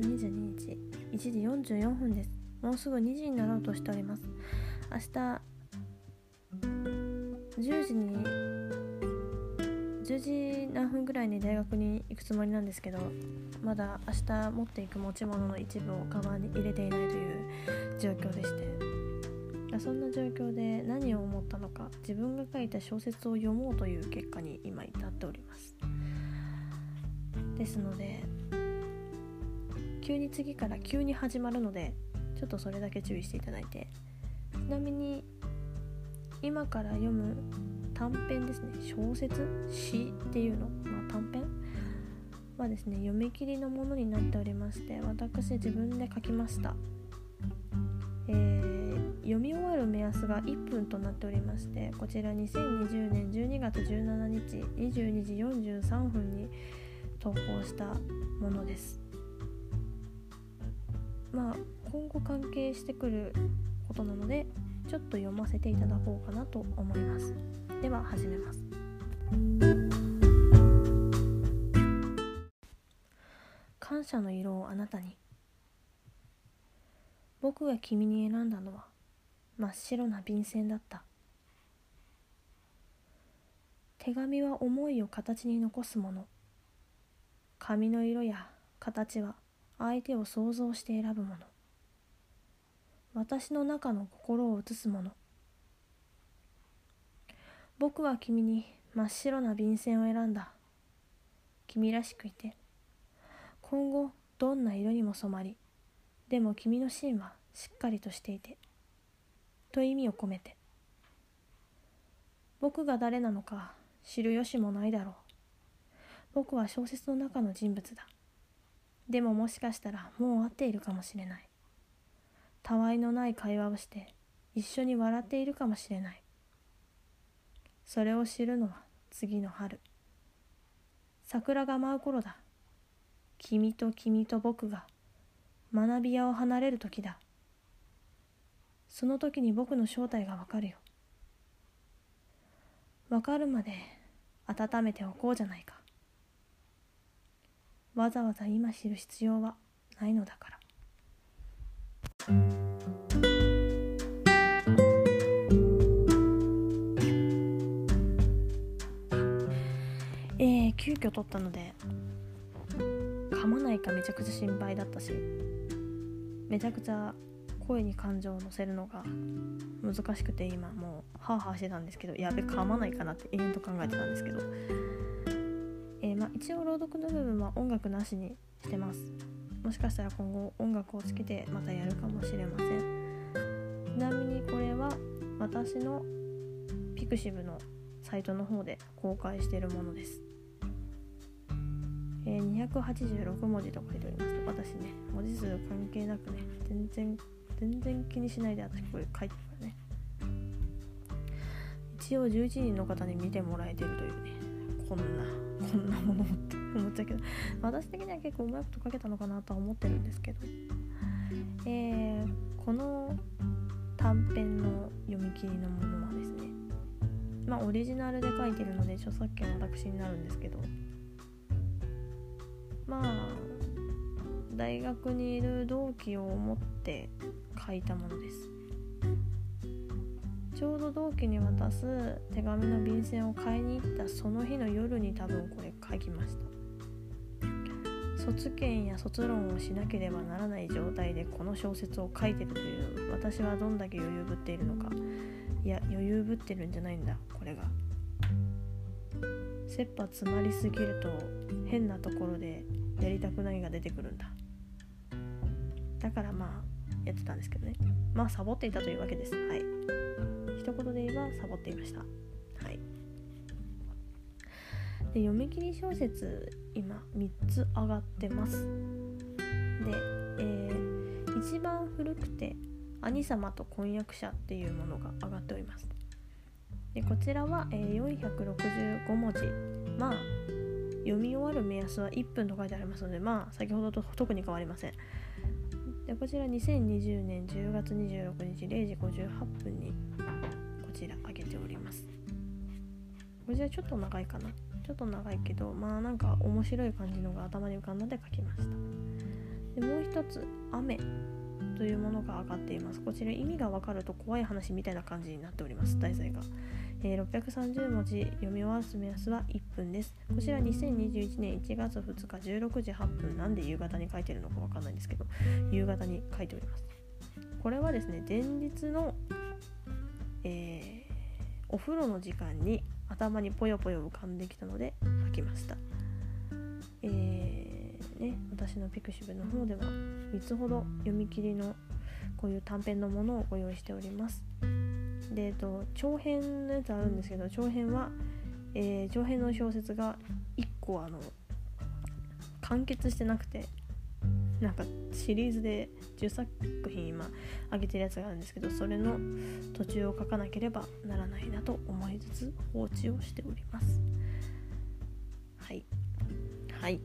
22日1時44分です。もうすぐ2時になろうとしております。明日10時に10時何分ぐらいに大学に行くつもりなんですけどまだ明日持っていく持ち物の一部をカバンに入れていないという状況でして。そんな状況で何を思ったのか自分が書いた小説を読もうという結果に今至っております。ですので急に次から急に始まるのでちょっとそれだけ注意していただいて。ちなみに今から読む短編ですね。小説詩っていうの、まあ、短編？はですね読み切りのものになっておりまして私自分で書きました。えー、読み終わる目安が1分となっておりましてこちら2020年12月17日22時43分に投稿したものです。まあ今後関係してくることなのでちょっと読ませていただこうかなと思います。では始めます。感謝の色をあなたに。僕が君に選んだのは真っ白な便箋だった。手紙は思いを形に残すもの。紙の色や形は相手を想像して選ぶもの。私の中の心を映すもの。僕は君に真っ白な便箋を選んだ。君らしくいて。今後どんな色にも染まりでも君の芯はしっかりとしていてと意味を込めて。僕が誰なのか知る由もないだろう。僕は小説の中の人物だ。でももしかしたらもう会っているかもしれない。たわいのない会話をして一緒に笑っているかもしれない。それを知るのは次の春。桜が舞う頃だ。君と君と僕が学び屋を離れる時だ。その時に僕の正体がわかるよ。わかるまで温めておこうじゃないか。わざわざ今知る必要はないのだから。えー、急遽撮ったので噛まないかめちゃくちゃ心配だったしめちゃくちゃ声に感情を乗せるのが難しくて今もうハーハーしてたんですけどやべ噛まないかなって永遠と考えてたんですけど、えー、まあ、一応朗読の部分は音楽なしにしてます。もしかしたら今後音楽をつけてまたやるかもしれません。ちなみにこれは私のピクシブのサイトの方で公開しているものです。えー、286文字と書いております。私ね文字数関係なくね全然全然気にしないで私これ書いてるからね。一応11人の方に見てもらえてるというね。こんなこんなものって思っちゃうけど私的には結構うまいこと書けたのかなとは思ってるんですけど。えー、この短編の読み切りのものはですねまあオリジナルで書いてるので著作権は私になるんですけどまあ大学にいる同期を思って書いたものです。ちょうど同期に渡す手紙の便箋を買いに行ったその日の夜に多分これ書きました。卒検や卒論をしなければならない状態でこの小説を書いてるという私はどんだけ余裕ぶっているのか。いや余裕ぶってるんじゃないんだこれが。切羽詰まりすぎると変なところでやりたくないが出てくるんだ。だからまあやってたんですけどね。まあサボっていたというわけです。はい。一言で言えばサボっていました。はい。で読み切り小説今3つ上がってます。で、えー、一番古くて「兄様と婚約者」っていうものが上がっております。でこちらは、えー、465文字。まあ読み終わる目安は1分と書いてありますのでまあ先ほどと特に変わりません。でこちら2020年10月26日0時58分にこちら上げております。こちらちょっと長いかな。ちょっと長いけどまあなんか面白い感じのが頭に浮かんだので書きました。でもう一つ「雨」というものが上がっています。こちら意味がわかると怖い話みたいな感じになっております。題材が、えー、630文字読み終わす目安は1分です。こちら2021年1月2日16時8分。なんで夕方に書いてるのかわかんないんですけど夕方に書いております。これはですね前日の、えー、お風呂の時間に頭にぽよぽよ浮かんできたので書きました、私のピクシブの方では3つほど読み切りのこういう短編のものをご用意しております。で、えっと、長編のやつあるんですけど長編は、えー、長編の小説が1個あの完結してなくてなんかシリーズで10作品今上げてるやつがあるんですけどそれの途中を書かなければならないなと思いつつ放置をしております。はい。はい。